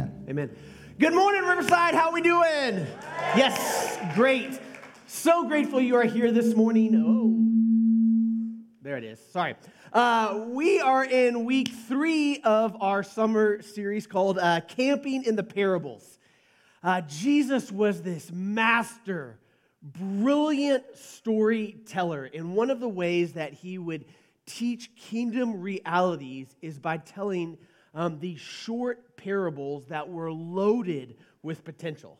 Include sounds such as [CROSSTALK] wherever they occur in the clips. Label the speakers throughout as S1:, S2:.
S1: Amen.
S2: Amen. Good morning, Riverside. How are we doing? Yes, great. So grateful you are here this morning. Oh, there it is. Sorry. Uh, we are in week three of our summer series called uh, Camping in the Parables. Uh, Jesus was this master, brilliant storyteller, and one of the ways that he would teach kingdom realities is by telling um, these short parables that were loaded with potential.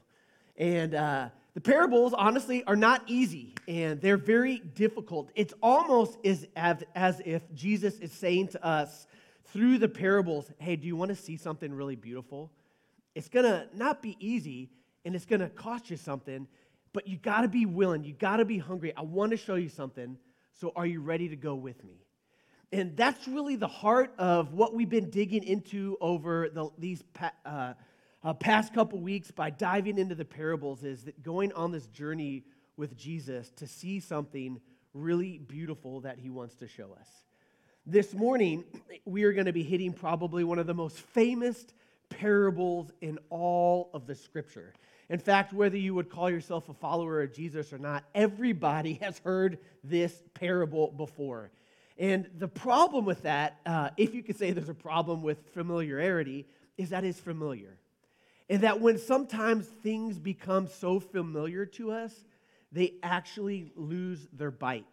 S2: And uh, the parables, honestly, are not easy and they're very difficult. It's almost as, as if Jesus is saying to us through the parables, hey, do you want to see something really beautiful? It's going to not be easy and it's going to cost you something, but you got to be willing. You got to be hungry. I want to show you something. So are you ready to go with me? And that's really the heart of what we've been digging into over the, these uh, uh, past couple weeks by diving into the parables is that going on this journey with Jesus to see something really beautiful that he wants to show us. This morning, [CLEARS THROAT] we are going to be hitting probably one of the most famous parables in all of the scripture. In fact, whether you would call yourself a follower of Jesus or not, everybody [LAUGHS] has heard this parable before. And the problem with that, uh, if you could say there's a problem with familiarity, is that it's familiar. And that when sometimes things become so familiar to us, they actually lose their bite.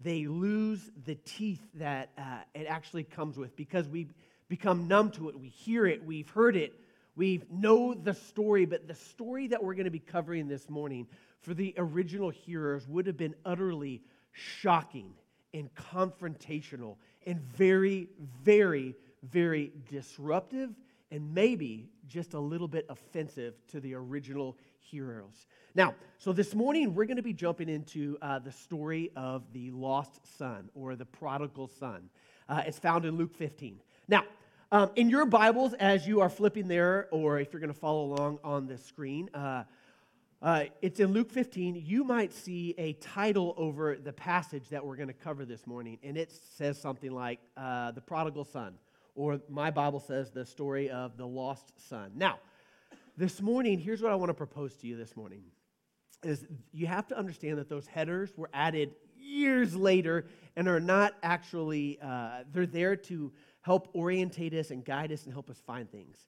S2: They lose the teeth that uh, it actually comes with because we become numb to it. We hear it, we've heard it, we know the story, but the story that we're going to be covering this morning for the original hearers would have been utterly shocking and confrontational and very, very, very disruptive and maybe just a little bit offensive to the original heroes. Now, so this morning we're going to be jumping into uh, the story of the lost son or the prodigal son. Uh, it's found in Luke 15. Now, um, in your Bibles, as you are flipping there, or if you're going to follow along on the screen, uh, uh, it's in Luke 15. You might see a title over the passage that we're going to cover this morning, and it says something like uh, The Prodigal Son, or my Bible says the story of the lost son. Now, this morning, here's what I want to propose to you this morning is you have to understand that those headers were added years later and are not actually uh, they're there to help orientate us and guide us and help us find things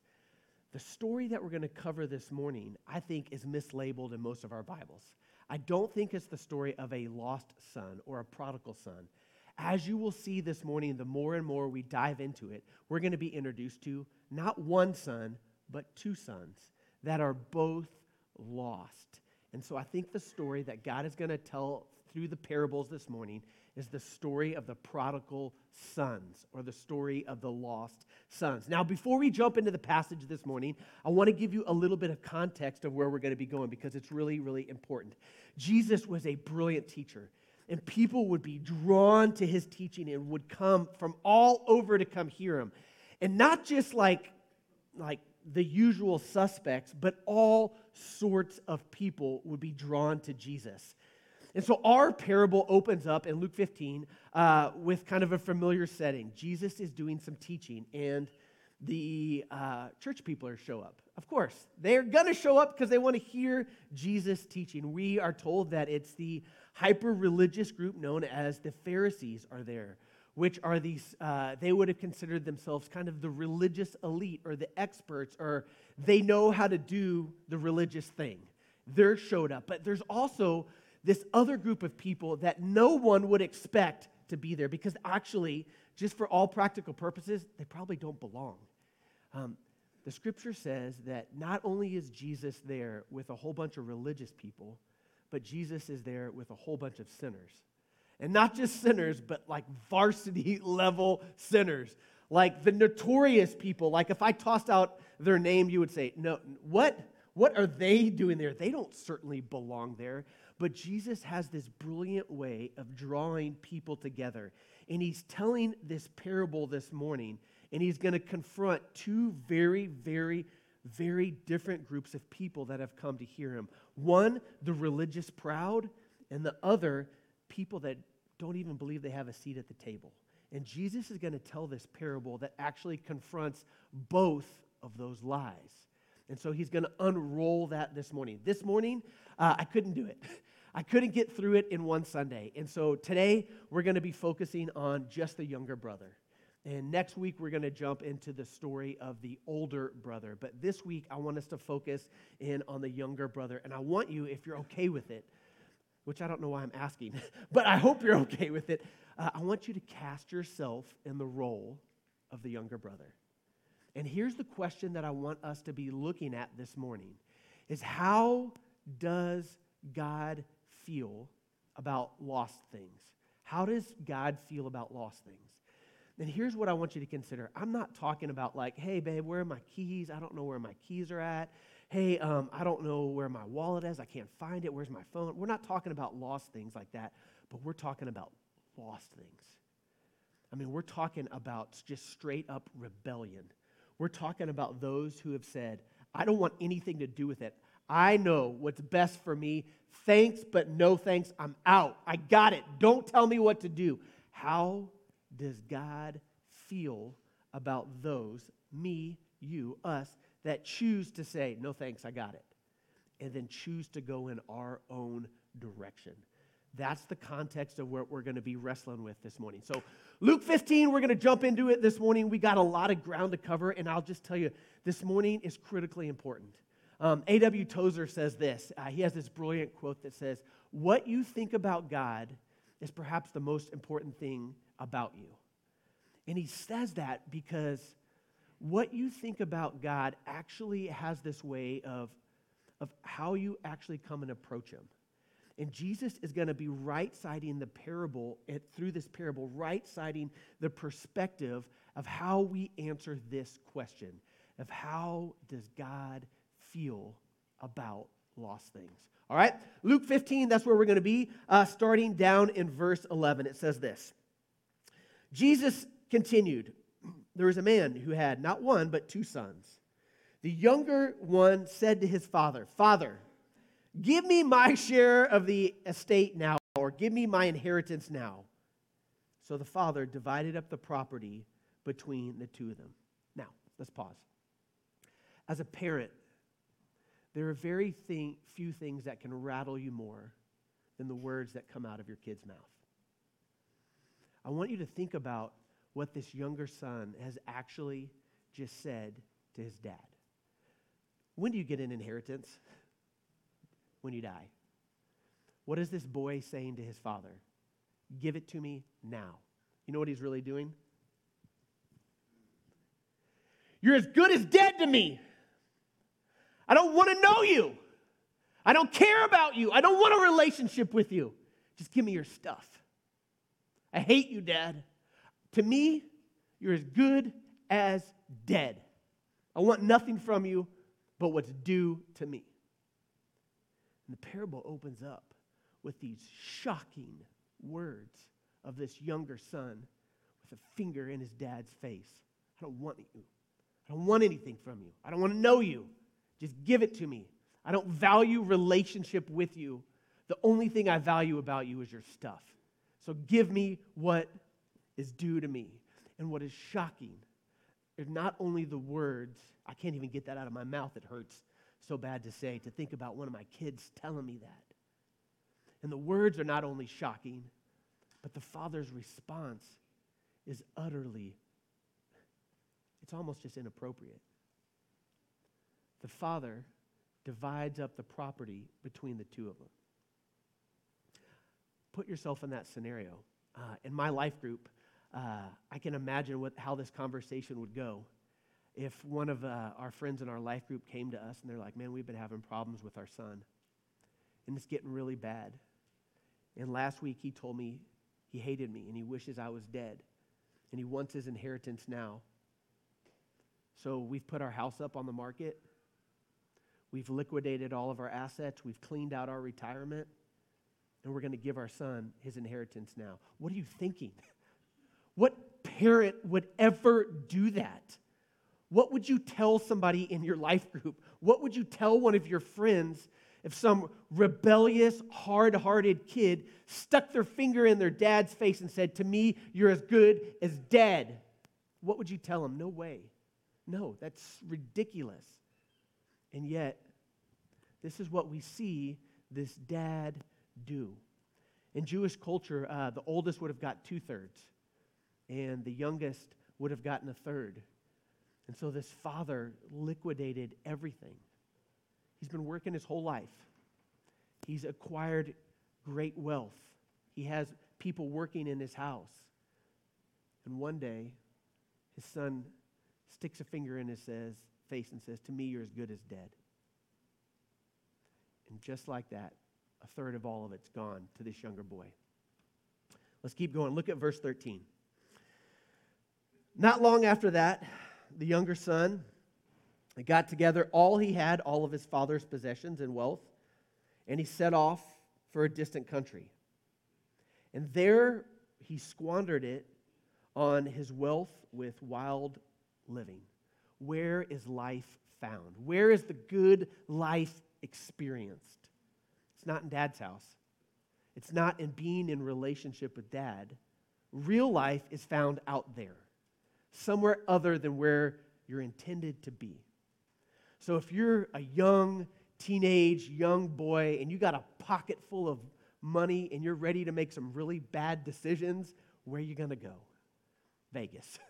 S2: the story that we're going to cover this morning, I think, is mislabeled in most of our Bibles. I don't think it's the story of a lost son or a prodigal son. As you will see this morning, the more and more we dive into it, we're going to be introduced to not one son, but two sons that are both lost. And so I think the story that God is going to tell through the parables this morning is the story of the prodigal sons or the story of the lost sons. Now, before we jump into the passage this morning, I want to give you a little bit of context of where we're going to be going because it's really, really important. Jesus was a brilliant teacher, and people would be drawn to his teaching and would come from all over to come hear him. And not just like, like the usual suspects, but all sorts of people would be drawn to Jesus. And so our parable opens up in Luke 15 uh, with kind of a familiar setting. Jesus is doing some teaching, and the uh, church people are show up. Of course, they're going to show up because they want to hear Jesus teaching. We are told that it's the hyper religious group known as the Pharisees are there, which are these, uh, they would have considered themselves kind of the religious elite or the experts, or they know how to do the religious thing. They're showed up. But there's also this other group of people that no one would expect to be there because actually, just for all practical purposes, they probably don't belong. Um, the scripture says that not only is Jesus there with a whole bunch of religious people, but Jesus is there with a whole bunch of sinners. And not just sinners, but like varsity level sinners. Like the notorious people. Like if I tossed out their name, you would say, No, what? What are they doing there? They don't certainly belong there. But Jesus has this brilliant way of drawing people together. And he's telling this parable this morning, and he's going to confront two very, very, very different groups of people that have come to hear him. One, the religious proud, and the other, people that don't even believe they have a seat at the table. And Jesus is going to tell this parable that actually confronts both of those lies. And so he's going to unroll that this morning. This morning, uh, I couldn't do it. [LAUGHS] I couldn't get through it in one Sunday. And so today, we're going to be focusing on just the younger brother. And next week, we're going to jump into the story of the older brother. But this week, I want us to focus in on the younger brother. And I want you, if you're okay with it, which I don't know why I'm asking, [LAUGHS] but I hope you're okay with it, uh, I want you to cast yourself in the role of the younger brother. And here's the question that I want us to be looking at this morning is how does God feel about lost things? How does God feel about lost things? And here's what I want you to consider. I'm not talking about like, hey, babe, where are my keys? I don't know where my keys are at. Hey, um, I don't know where my wallet is. I can't find it. Where's my phone? We're not talking about lost things like that, but we're talking about lost things. I mean, we're talking about just straight up rebellion. We're talking about those who have said, I don't want anything to do with it. I know what's best for me. Thanks, but no thanks. I'm out. I got it. Don't tell me what to do. How does God feel about those, me, you, us, that choose to say, no thanks, I got it, and then choose to go in our own direction? That's the context of what we're going to be wrestling with this morning. So, Luke 15, we're going to jump into it this morning. We got a lot of ground to cover, and I'll just tell you, this morning is critically important. Um, A.W. Tozer says this. Uh, he has this brilliant quote that says, What you think about God is perhaps the most important thing about you. And he says that because what you think about God actually has this way of, of how you actually come and approach him. And Jesus is going to be right siding the parable, through this parable, right siding the perspective of how we answer this question of how does God feel about lost things? All right, Luke 15, that's where we're going to be, uh, starting down in verse 11. It says this Jesus continued, There was a man who had not one, but two sons. The younger one said to his father, Father, Give me my share of the estate now, or give me my inheritance now. So the father divided up the property between the two of them. Now, let's pause. As a parent, there are very thing, few things that can rattle you more than the words that come out of your kid's mouth. I want you to think about what this younger son has actually just said to his dad. When do you get an inheritance? when you die. What is this boy saying to his father? Give it to me now. You know what he's really doing? You're as good as dead to me. I don't want to know you. I don't care about you. I don't want a relationship with you. Just give me your stuff. I hate you, Dad. To me, you're as good as dead. I want nothing from you but what's due to me. And the parable opens up with these shocking words of this younger son with a finger in his dad's face. I don't want you. I don't want anything from you. I don't want to know you. Just give it to me. I don't value relationship with you. The only thing I value about you is your stuff. So give me what is due to me. And what is shocking is not only the words, I can't even get that out of my mouth, it hurts so bad to say, to think about one of my kids telling me that. And the words are not only shocking, but the father's response is utterly, it's almost just inappropriate. The father divides up the property between the two of them. Put yourself in that scenario. Uh, in my life group, uh, I can imagine what, how this conversation would go if one of uh, our friends in our life group came to us and they're like, man, we've been having problems with our son, and it's getting really bad. And last week he told me he hated me and he wishes I was dead, and he wants his inheritance now. So we've put our house up on the market. We've liquidated all of our assets. We've cleaned out our retirement. And we're going to give our son his inheritance now. What are you thinking? [LAUGHS] What parent would ever do that? What would you tell somebody in your life group? What would you tell one of your friends if some rebellious, hard hearted kid stuck their finger in their dad's face and said, To me, you're as good as dead? What would you tell them? No way. No, that's ridiculous. And yet, this is what we see this dad do. In Jewish culture, uh, the oldest would have got two thirds, and the youngest would have gotten a third. And so this father liquidated everything. He's been working his whole life, he's acquired great wealth. He has people working in his house. And one day, his son sticks a finger in and says, face and says, To me, you're as good as dead. And just like that, a third of all of it's gone to this younger boy. Let's keep going. Look at verse 13. Not long after that, the younger son got together all he had, all of his father's possessions and wealth, and he set off for a distant country. And there he squandered it on his wealth with wild living. Where is life found? Where is the good life experienced? It's not in dad's house. It's not in being in relationship with dad. Real life is found out there, somewhere other than where you're intended to be. So if you're a young teenage young boy and you got a pocket full of money and you're ready to make some really bad decisions, where are you going to go? Vegas. [LAUGHS]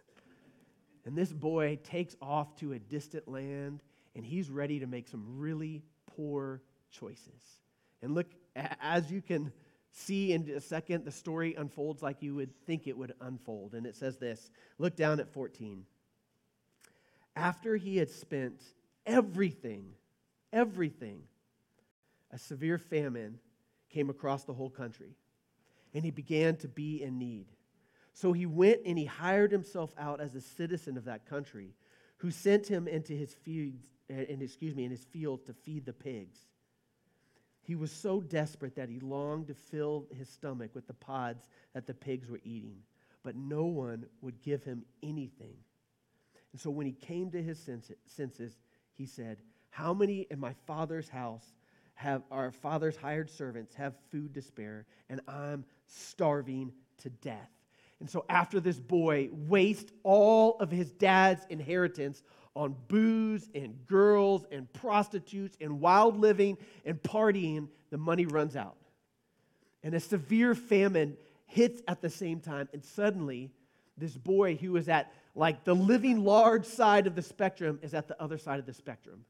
S2: and this boy takes off to a distant land and he's ready to make some really poor choices. And look, as you can see in a second, the story unfolds like you would think it would unfold. And it says this look down at 14. After he had spent everything, everything, a severe famine came across the whole country, and he began to be in need. So he went and he hired himself out as a citizen of that country, who sent him into his fields, eh, and excuse me, in his field to feed the pigs. He was so desperate that he longed to fill his stomach with the pods that the pigs were eating, but no one would give him anything. And so when he came to his senses, he said, How many in my father's house have our father's hired servants have food to spare, and I'm starving to death? And so after this boy wastes all of his dad's inheritance on booze and girls and prostitutes and wild living and partying, the money runs out. And a severe famine hits at the same time. And suddenly, this boy who was at like the living large side of the spectrum is at the other side of the spectrum.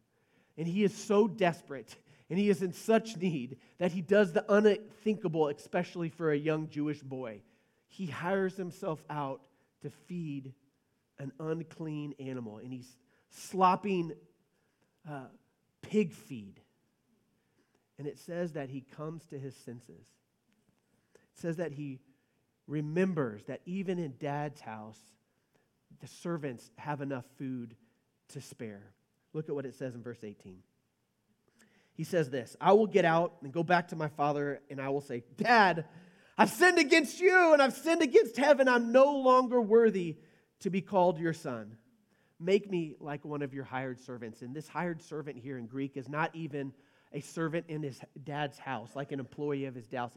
S2: And he is so desperate and he is in such need that he does the unthinkable, especially for a young Jewish boy. He hires himself out to feed an unclean animal, and he's slopping uh, pig feed. And it says that he comes to his senses. It says that he remembers that even in dad's house, the servants have enough food to spare. Look at what it says in verse 18. He says this I will get out and go back to my father, and I will say, Dad, I've sinned against you and I've sinned against heaven. I'm no longer worthy to be called your son. Make me like one of your hired servants. And this hired servant here in Greek is not even a servant in his dad's house, like an employee of his dad's,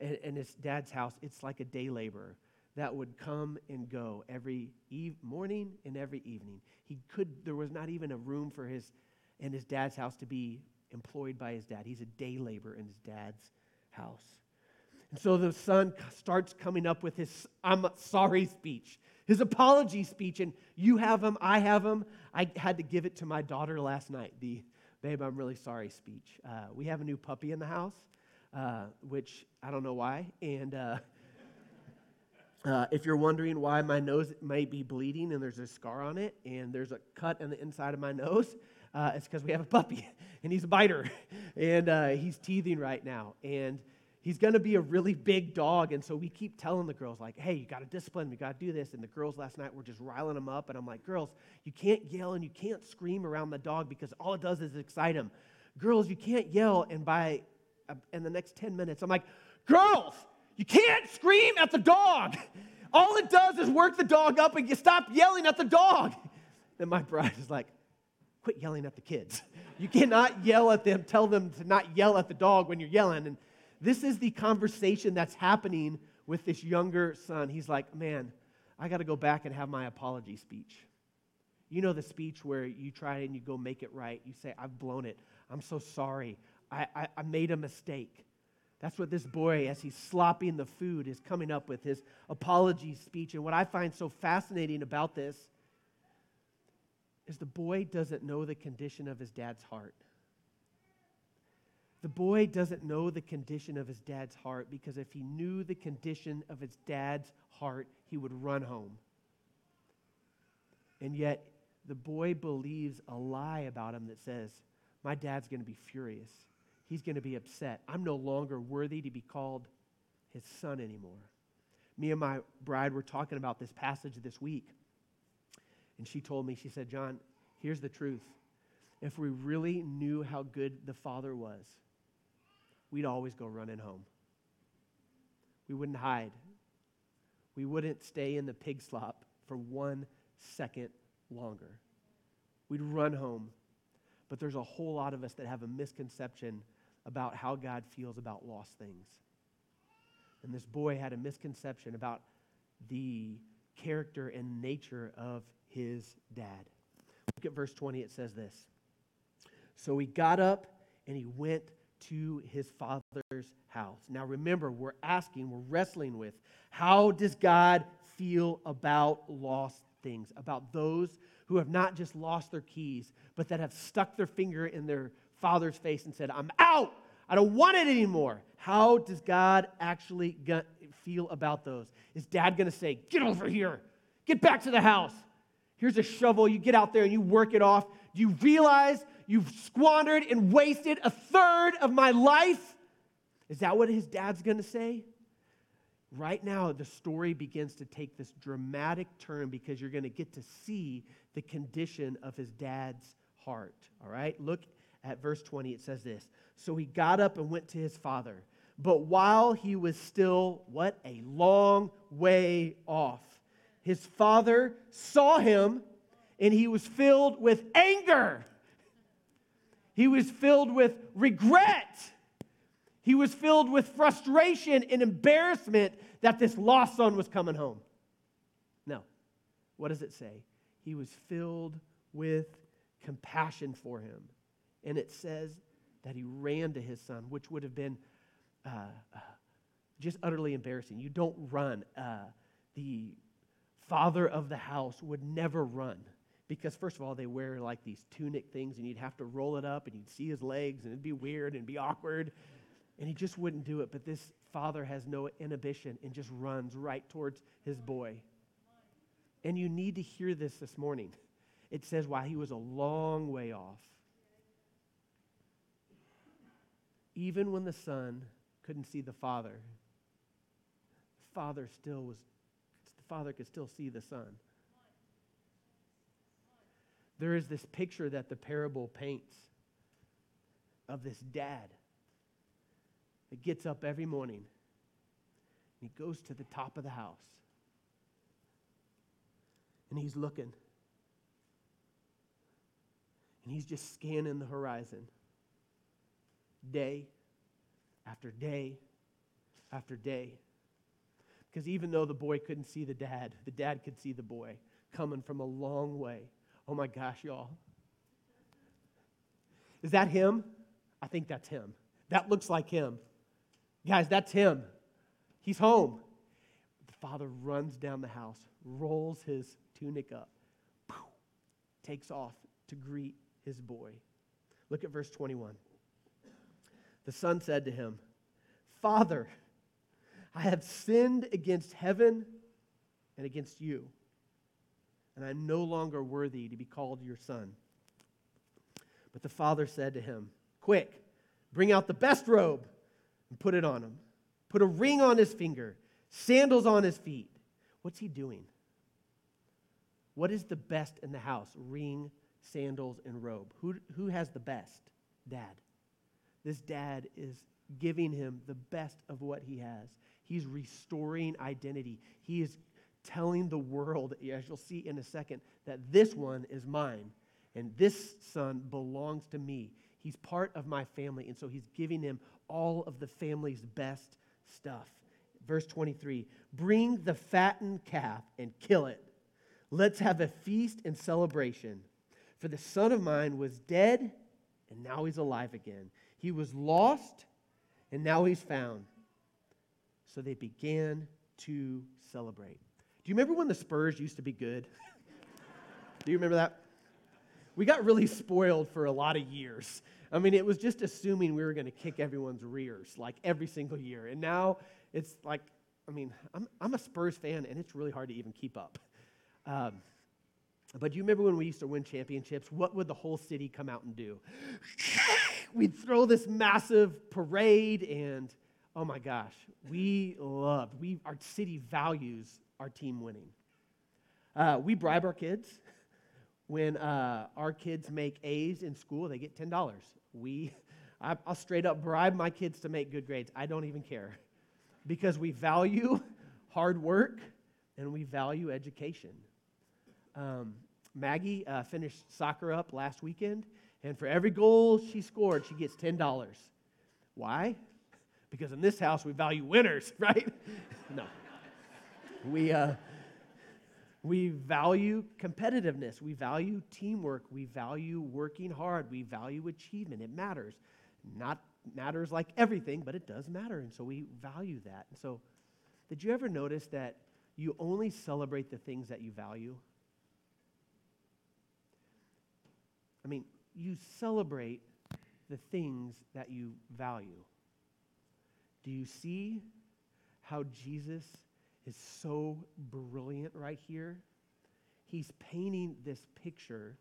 S2: in his dad's house. It's like a day laborer that would come and go every eve, morning and every evening. He could, there was not even a room for his, in his dad's house to be employed by his dad. He's a day laborer in his dad's house. And so the son starts coming up with his I'm sorry speech, his apology speech. And you have him, I have him. I had to give it to my daughter last night, the babe, I'm really sorry speech. Uh, we have a new puppy in the house, uh, which I don't know why. And uh, [LAUGHS] uh, if you're wondering why my nose might be bleeding and there's a scar on it and there's a cut on the inside of my nose, uh, it's because we have a puppy [LAUGHS] and he's a biter [LAUGHS] and uh, he's teething right now. And he's going to be a really big dog. And so we keep telling the girls, like, hey, you got to discipline, we got to do this. And the girls last night were just riling him up. And I'm like, girls, you can't yell and you can't scream around the dog because all it does is excite him. Girls, you can't yell. And by uh, in the next 10 minutes, I'm like, girls, you can't scream at the dog. All it does is work the dog up and you stop yelling at the dog. Then my bride is like, quit yelling at the kids. You cannot yell at them, tell them to not yell at the dog when you're yelling. And this is the conversation that's happening with this younger son. He's like, Man, I got to go back and have my apology speech. You know the speech where you try and you go make it right. You say, I've blown it. I'm so sorry. I, I, I made a mistake. That's what this boy, as he's slopping the food, is coming up with his apology speech. And what I find so fascinating about this is the boy doesn't know the condition of his dad's heart. The boy doesn't know the condition of his dad's heart because if he knew the condition of his dad's heart, he would run home. And yet, the boy believes a lie about him that says, My dad's going to be furious. He's going to be upset. I'm no longer worthy to be called his son anymore. Me and my bride were talking about this passage this week. And she told me, she said, John, here's the truth. If we really knew how good the Father was, we'd always go running home. We wouldn't hide. We wouldn't stay in the pig slop for one second longer. We'd run home. But there's a whole lot of us that have a misconception about how God feels about lost things. And this boy had a misconception about the character and nature of his dad. Look at verse 20. It says this So he got up and he went to his father's house. Now remember, we're asking, we're wrestling with how does God feel about lost things, about those who have not just lost their keys, but that have stuck their finger in their father's face and said, I'm out. I don't want it anymore. How does God actually feel about those? Is dad going to say, Get over here, get back to the house? Here's a shovel. You get out there and you work it off. Do you realize you've squandered and wasted a third of my life? Is that what his dad's going to say? Right now, the story begins to take this dramatic turn because you're going to get to see the condition of his dad's heart. All right? Look at verse 20. It says this So he got up and went to his father. But while he was still, what? A long way off, his father saw him and he was filled with anger. He was filled with regret. He was filled with frustration and embarrassment that this lost son was coming home. No. What does it say? He was filled with compassion for him. And it says that he ran to his son, which would have been uh, uh, just utterly embarrassing. You don't run. Uh, the father of the house would never run because, first of all, they wear like these tunic things and you'd have to roll it up and you'd see his legs and it'd be weird and be awkward. And he just wouldn't do it. But this father has no inhibition and just runs right towards his boy. And you need to hear this this morning. It says, while he was a long way off, even when the son couldn't see the father, the father still was, the father could still see the son. There is this picture that the parable paints of this dad that gets up every morning and he goes to the top of the house and he's looking and he's just scanning the horizon day after day after day. Because even though the boy couldn't see the dad, the dad could see the boy coming from a long way. Oh my gosh, y'all. Is that him? I think that's him. That looks like him. Guys, that's him. He's home. The father runs down the house, rolls his tunic up, poof, takes off to greet his boy. Look at verse 21. The son said to him, Father, I have sinned against heaven and against you, and I'm no longer worthy to be called your son. But the father said to him, Quick, bring out the best robe and put it on him. Put a ring on his finger, sandals on his feet. What's he doing? What is the best in the house? Ring, sandals, and robe. Who, who has the best? Dad. This dad is giving him the best of what he has. He's restoring identity. He is telling the world, as you'll see in a second, that this one is mine and this son belongs to me. He's part of my family. And so he's giving him all of the family's best stuff. Verse 23 Bring the fattened calf and kill it. Let's have a feast and celebration. For the son of mine was dead, and now he's alive again. He was lost, and now he's found. So they began to celebrate. Do you remember when the Spurs used to be good? [LAUGHS] Do you remember that? We got really spoiled for a lot of years. I mean, it was just assuming we were going to kick everyone's rears like every single year. And now it's like, I mean, I'm, I'm a Spurs fan, and it's really hard to even keep up. Um, but do you remember when we used to win championships? What would the whole city come out and do? [LAUGHS] We'd throw this massive parade, and oh my gosh, we loved, we, our city values our team winning. Uh, we bribe our kids. When uh, our kids make A's in school, they get $10. We, [LAUGHS] I'll straight up bribe my kids to make good grades. I don't even care because we value [LAUGHS] hard work and we value education. Um, Maggie uh, finished soccer up last weekend, and for every goal she scored, she gets $10. Why? [LAUGHS] Because in this house, we value winners, right? no. We, uh, we value competitiveness. We value teamwork. We value working hard. We value achievement. It matters. Not matters like everything, but it does matter. And so we value that. And so, did you ever notice that you only celebrate the things that you value? I mean, you celebrate the things that you value. Do you see how Jesus is so brilliant right here? He's painting this picture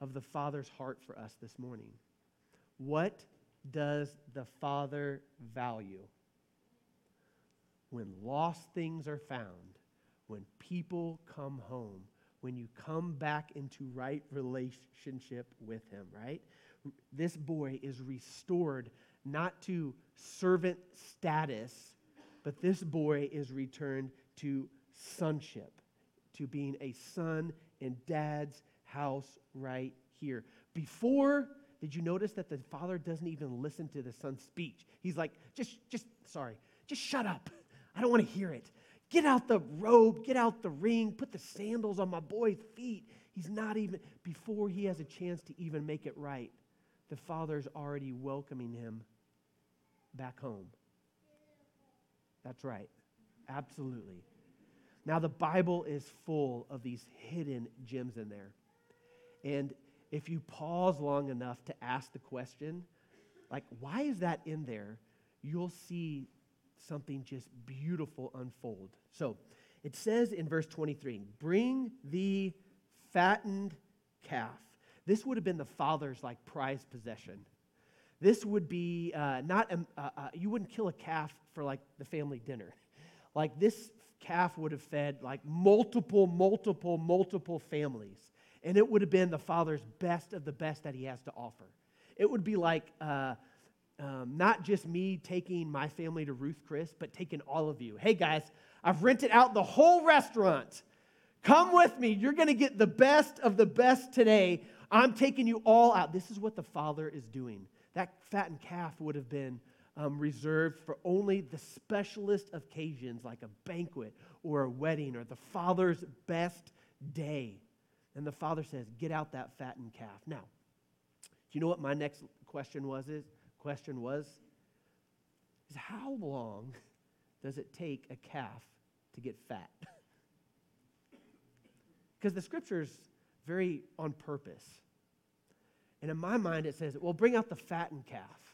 S2: of the Father's heart for us this morning. What does the Father value? When lost things are found, when people come home, when you come back into right relationship with him, right? This boy is restored not to servant status, but this boy is returned to sonship, to being a son in dad's house right here. Before, did you notice that the father doesn't even listen to the son's speech? He's like, just, just, sorry, just shut up. I don't want to hear it. Get out the robe, get out the ring, put the sandals on my boy's feet. He's not even, before he has a chance to even make it right, the father's already welcoming him back home. That's right. Absolutely. Now, the Bible is full of these hidden gems in there. And if you pause long enough to ask the question, like, why is that in there? You'll see something just beautiful unfold. So it says in verse 23 bring the fattened calf. This would have been the father's like prized possession. This would be uh, not, a, uh, uh, you wouldn't kill a calf for like the family dinner. [LAUGHS] Like this calf would have fed like multiple, multiple, multiple families. And it would have been the father's best of the best that he has to offer. It would be like, uh, um, not just me taking my family to Ruth Chris, but taking all of you. Hey guys, I've rented out the whole restaurant. Come with me. You're going to get the best of the best today. I'm taking you all out. This is what the Father is doing. That fattened calf would have been um, reserved for only the specialist occasions like a banquet or a wedding or the Father's best day. And the Father says, Get out that fattened calf. Now, do you know what my next question was? Is question was is how long does it take a calf to get fat? [LAUGHS] Because the scripture's very on purpose. And in my mind, it says, well, bring out the fattened calf.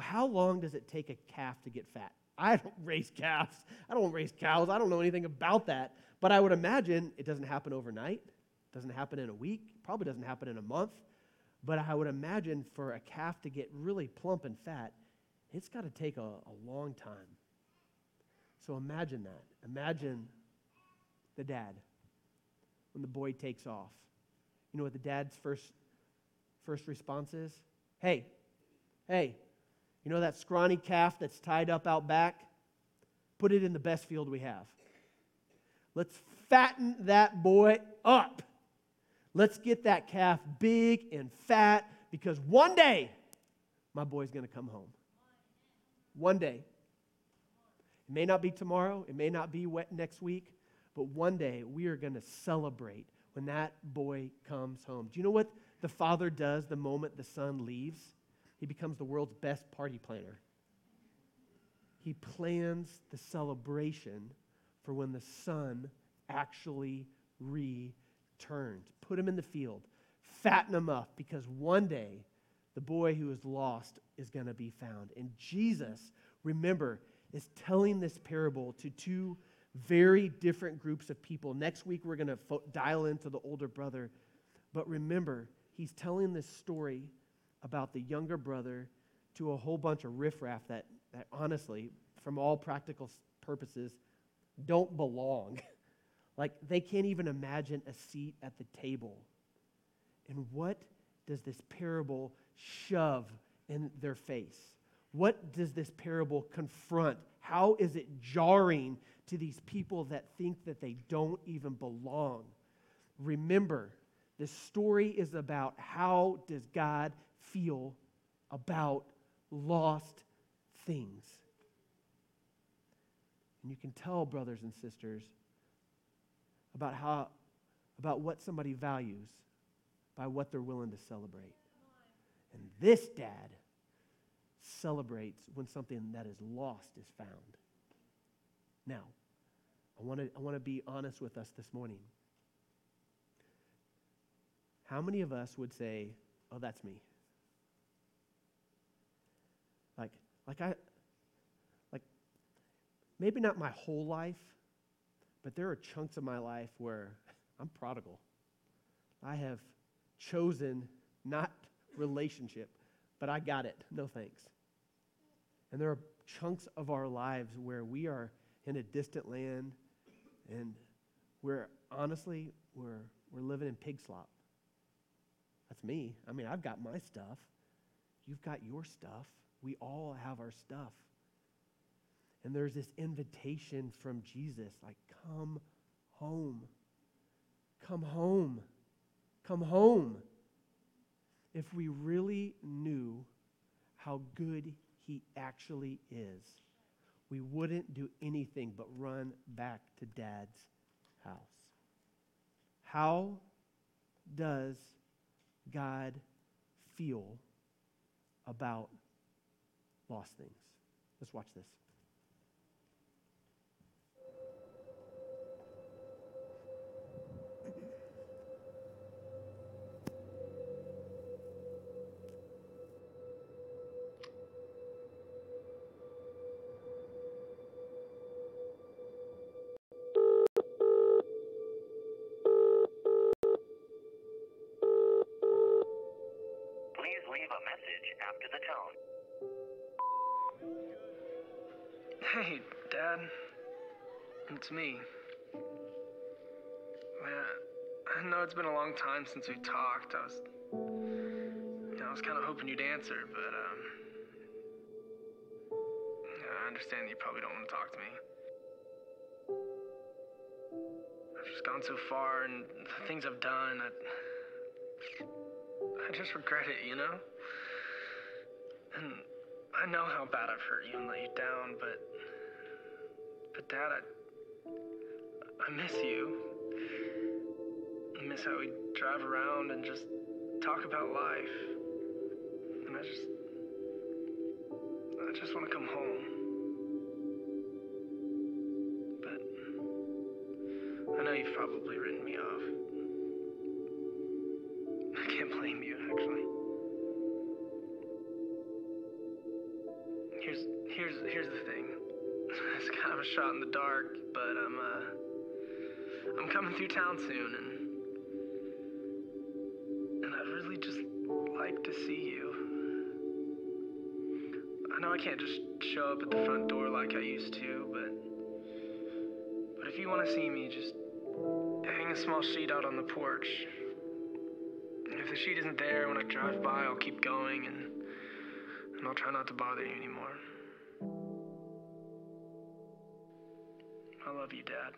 S2: How long does it take a calf to get fat? [LAUGHS] I don't raise calves. I don't raise cows. I don't know anything about that. But I would imagine it doesn't happen overnight, it doesn't happen in a week, probably doesn't happen in a month. But I would imagine for a calf to get really plump and fat, it's got to take a, a long time. So imagine that. Imagine the dad when the boy takes off. You know what the dad's first, first response is? Hey, hey, you know that scrawny calf that's tied up out back? Put it in the best field we have. Let's fatten that boy up. Let's get that calf big and fat because one day my boy's going to come home. One day. It may not be tomorrow, it may not be next week, but one day we are going to celebrate when that boy comes home. Do you know what the father does the moment the son leaves? He becomes the world's best party planner. He plans the celebration for when the son actually returns. Put him in the field, fatten him up, because one day the boy who is lost is going to be found. And Jesus, remember, is telling this parable to two very different groups of people. Next week, we're going to fo- dial into the older brother. But remember, he's telling this story about the younger brother to a whole bunch of riffraff that, that honestly, from all practical purposes, don't belong. [LAUGHS] like they can't even imagine a seat at the table. And what does this parable shove in their face? What does this parable confront? How is it jarring to these people that think that they don't even belong? Remember, this story is about how does God feel about lost things. And you can tell, brothers and sisters, about how about what somebody values by what they're willing to celebrate. And this dad celebrates when something that is lost is found. Now, I want to I want to be honest with us this morning. How many of us would say, "Oh, that's me"? Like I like maybe not my whole life, but there are chunks of my life where [LAUGHS] I'm prodigal. I have chosen not relationship, but I got it. No thanks. And there are chunks of our lives where we are in a distant land and we're honestly we're we're living in pig slop. That's me. I mean, I've got my stuff. You've got your stuff. We all have our stuff. And there's this invitation from Jesus like, come home. Come home. Come home. If we really knew how good he actually is, we wouldn't do anything but run back to dad's house. How does God feel about lost things? Let's watch this.
S3: Me. Man, I know it's been a long time since we talked. I was, I was kind of hoping you'd answer, but um, I understand you probably don't want to talk to me. I've just gone so far, and the things I've done, I, I just regret it, you know. And I know how bad I've hurt you and let you down, but but Dad, I I miss you. I miss how we drive around and just talk about life. And I just I just want to come home. But I know you've probably written me off. I can't blame you, actually. Here's here's here's the thing. [LAUGHS] It's kind of a shot in the dark, coming through town soon and and I'd really just like to see you. I know I can't just show up at the front door like I used to, but but if you want to see me, just hang a small sheet out on the porch. And if the sheet isn't there when I drive by, I'll keep going and and I'll try not to bother you anymore. I love you, Dad.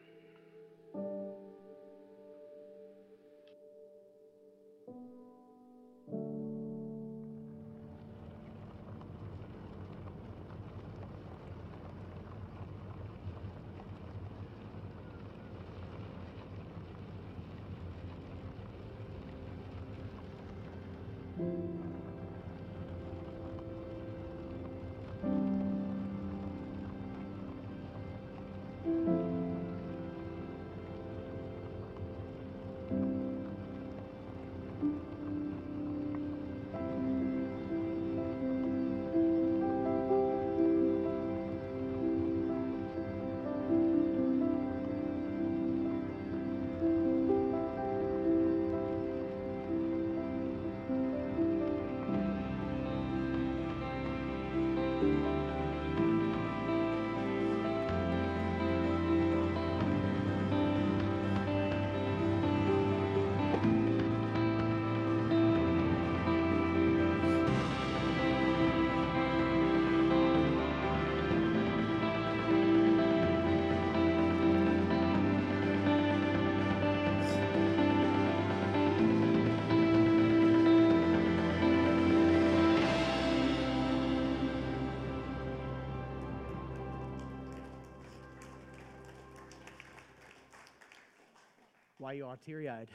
S2: Why you are teary eyed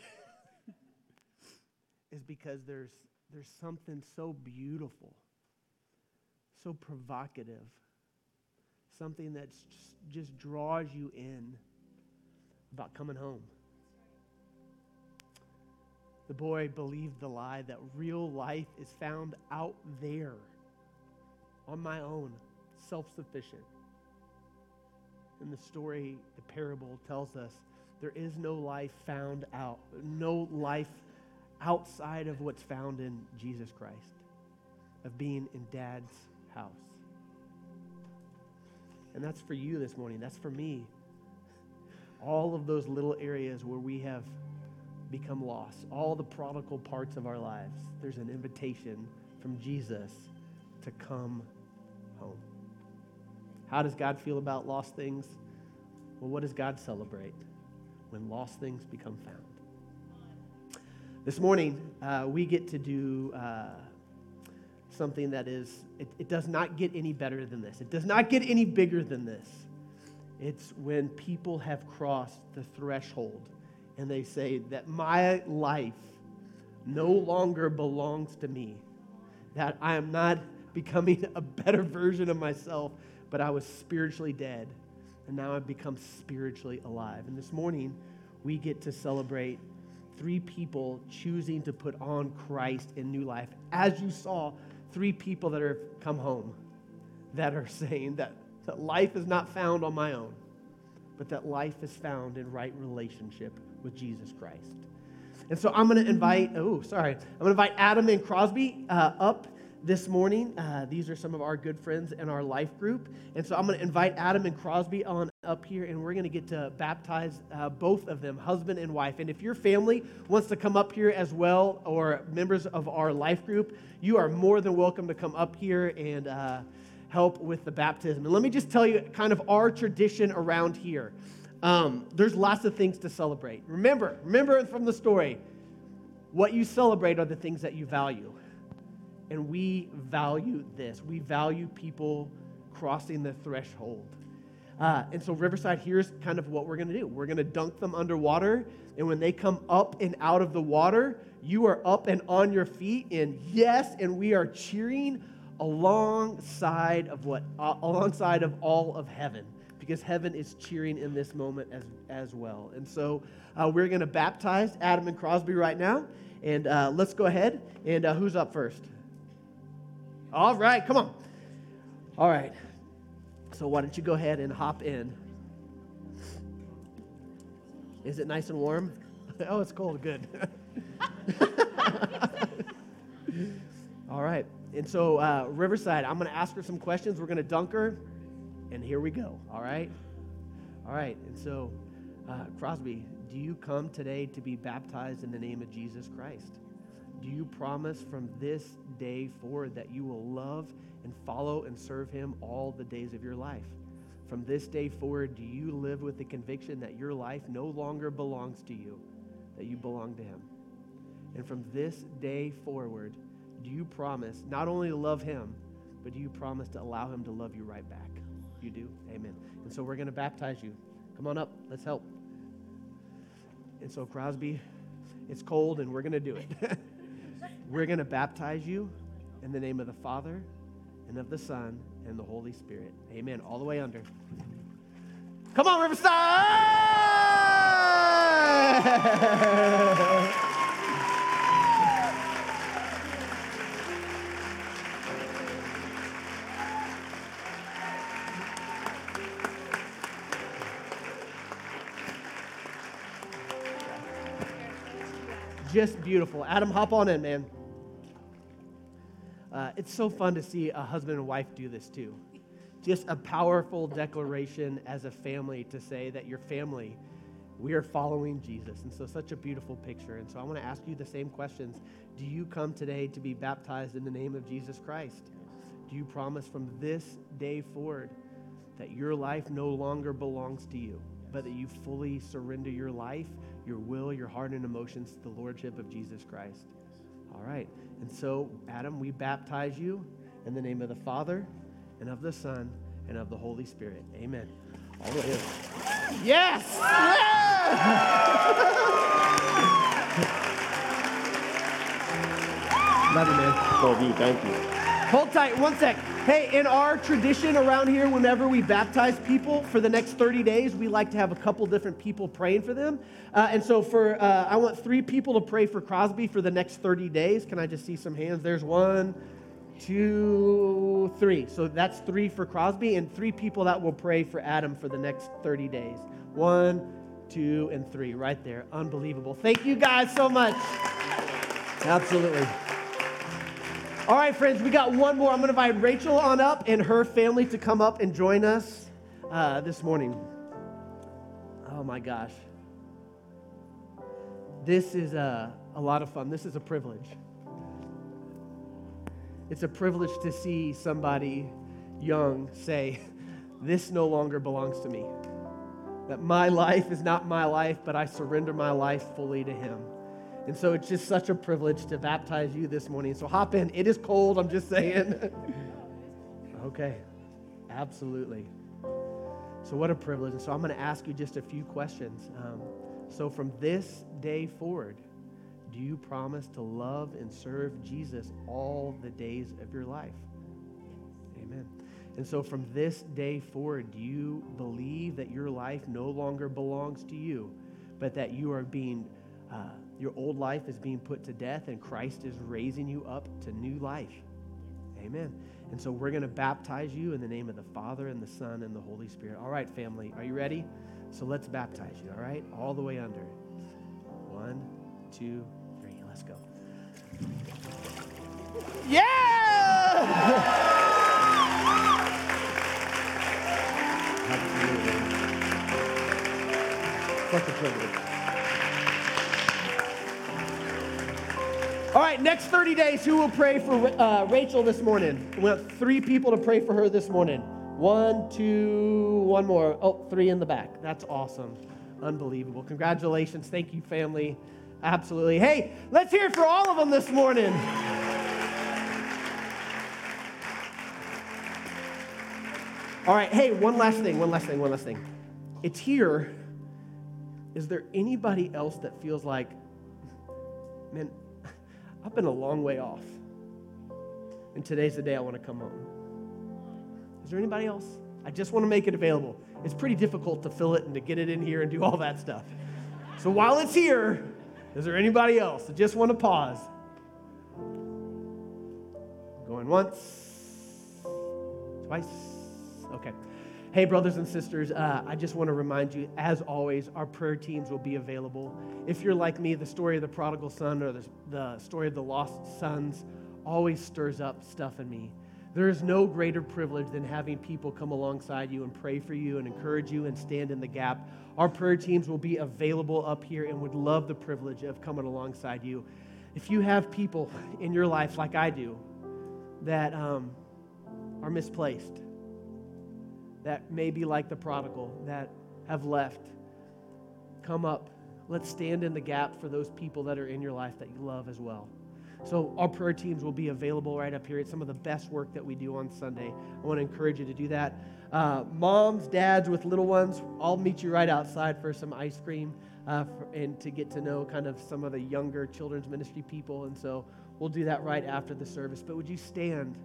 S2: [LAUGHS] is because there's, there's something so beautiful, so provocative, something that just, just draws you in about coming home. The boy believed the lie that real life is found out there on my own, self sufficient. And the story, the parable tells us there is no life found out, no life outside of what's found in Jesus Christ, of being in dad's house. And that's for you this morning. That's for me. All of those little areas where we have become lost, all the prodigal parts of our lives, there's an invitation from Jesus to come home. How does God feel about lost things? Well, what does God celebrate? When lost things become found. This morning, uh, we get to do uh, something that is, it, it does not get any better than this. It does not get any bigger than this. It's when people have crossed the threshold and they say that my life no longer belongs to me, that I am not becoming a better version of myself, but I was spiritually dead, and now I've become spiritually alive. And this morning, we get to celebrate three people choosing to put on Christ in new life. As you saw, three people that have come home that are [LAUGHS] saying that, that life is not found on my own, but that life is found in right relationship with Jesus Christ. And so I'm going to invite, oh, sorry, I'm going to invite Adam and Crosby uh, up this morning. Uh, these are some of our good friends in our life group. And so I'm going to invite Adam and Crosby on up here, and we're going to get to baptize uh, both of them, husband and wife. And if your family wants to come up here as well, or members of our life group, you are more than welcome to come up here and uh, help with the baptism. And let me just tell you kind of our tradition around here. Um, there's lots of things to celebrate. Remember, remember from the story, what you celebrate are the things that you value. And we value this. We value people crossing the threshold. Uh, and so, Riverside, here's kind of what we're going to do we're going to dunk them underwater. And when they come up and out of the water, you are up and on your feet. And yes, and we are cheering alongside of what? Uh, alongside of all of heaven. Because heaven is cheering in this moment as, as well. And so uh, we're going to baptize Adam and Crosby right now. And uh, let's go ahead. And uh, who's up first? All right, come on. All right. So why don't you go ahead and hop in? Is it nice and warm? [LAUGHS] oh, it's cold. Good. [LAUGHS] All right. And so, uh, Riverside, I'm going to ask her some questions. We're going to dunk her, and here we go. All right? All right. And so, uh, Crosby, do you come today to be baptized in the name of Jesus Christ? Do you promise from this day forward that you will love and follow and serve him all the days of your life? From this day forward, do you live with the conviction that your life no longer belongs to you, that you belong to him? And from this day forward, do you promise not only to love him, but do you promise to allow him to love you right back? You do? Amen. And so we're going to baptize you. Come on up. Let's help. And so, Crosby, it's cold and we're going to do it. [LAUGHS] we're going to baptize you in the name of the Father and of the Son and the Holy Spirit. Amen. All the way under. Come on, Riverside! [LAUGHS] just beautiful. Adam, hop on in, man. Uh, it's so fun to see a husband and wife do this too. Just a powerful declaration as a family to say that your family, we are following Jesus. And so, such a beautiful picture. And so, I want to ask you the same questions. Do you come today to be baptized in the name of Jesus Christ? Do you promise from this day forward that your life no longer belongs to you, but that you fully surrender your life your will, your heart, and emotions to the Lordship of Jesus Christ. All right. And so, Adam, we baptize you in the name of the Father and of the Son and of the Holy Spirit. Amen. All right. Yes! Love you, man.
S4: Love you. Thank you.
S2: Hold tight. One sec. Hey, in our tradition around here, whenever we baptize people for the next 30 days, we like to have a couple different people praying for them. Uh, and so, for uh, I want three people to pray for Crosby for the next 30 days. Can I just see some hands? There's one, two, three. So that's three for Crosby, and three people that will pray for Adam for the next 30 days. One, two, and three, right there. Unbelievable. Thank you guys so much. Absolutely. All right, friends, we got one more. I'm going to invite Rachel on up and her family to come up and join us uh, this morning. Oh my gosh. This is a, a lot of fun. This is a privilege. It's a privilege to see somebody young say, This no longer belongs to me. That my life is not my life, but I surrender my life fully to Him. And so it's just such a privilege to baptize you this morning. So hop in. It is cold, I'm just saying. [LAUGHS] okay, absolutely. So, what a privilege. And so, I'm going to ask you just a few questions. Um, so, from this day forward, do you promise to love and serve Jesus all the days of your life? Amen. And so, from this day forward, do you believe that your life no longer belongs to you, but that you are being uh, your old life is being put to death and Christ is raising you up to new life. Amen. And so we're going to baptize you in the name of the Father and the Son and the Holy Spirit. All right, family, are you ready? So let's baptize you, all right? All the way under. One, two, three. Let's go. Yeah! [LAUGHS] Absolutely. Such a privilege. All right, next 30 days, who will pray for uh, Rachel this morning? We have three people to pray for her this morning. One, two, one more. Oh, three in the back. That's awesome. Unbelievable. Congratulations. Thank you, family. Absolutely. Hey, let's hear it for all of them this morning. All right, hey, one last thing, one last thing, one last thing. It's here. Is there anybody else that feels like, man, I've been a long way off. And today's the day I want to come home. Is there anybody else? I just want to make it available. It's pretty difficult to fill it and to get it in here and do all that stuff. So while it's here, is there anybody else that just want to pause? Going once, twice. Okay. Hey, brothers and sisters, uh, I just want to remind you, as always, our prayer teams will be available. If you're like me, the story of the prodigal son or the, the story of the lost sons always stirs up stuff in me. There is no greater privilege than having people come alongside you and pray for you and encourage you and stand in the gap. Our prayer teams will be available up here and would love the privilege of coming alongside you. If you have people in your life, like I do, that um, are misplaced, that may be like the prodigal that have left, come up. Let's stand in the gap for those people that are in your life that you love as well. So, our prayer teams will be available right up here. It's some of the best work that we do on Sunday. I want to encourage you to do that. Uh, moms, dads with little ones, I'll meet you right outside for some ice cream uh, for, and to get to know kind of some of the younger children's ministry people. And so, we'll do that right after the service. But would you stand?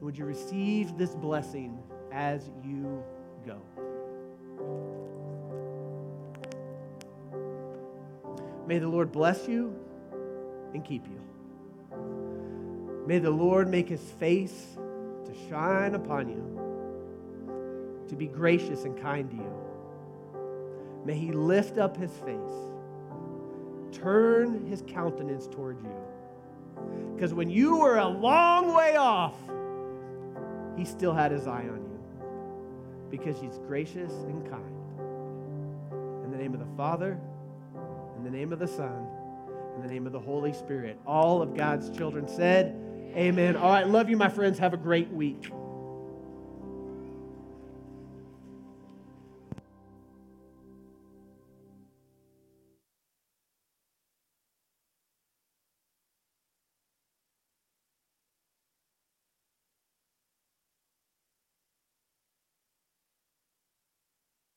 S2: Would you receive this blessing? As you go. May the Lord bless you and keep you. May the Lord make his face to shine upon you, to be gracious and kind to you. May he lift up his face, turn his countenance toward you. Because when you were a long way off, he still had his eye on you because he's gracious and kind. In the name of the Father, in the name of the Son, in the name of the Holy Spirit. All of God's children said, Amen. All right, love you, my friends. Have a great week.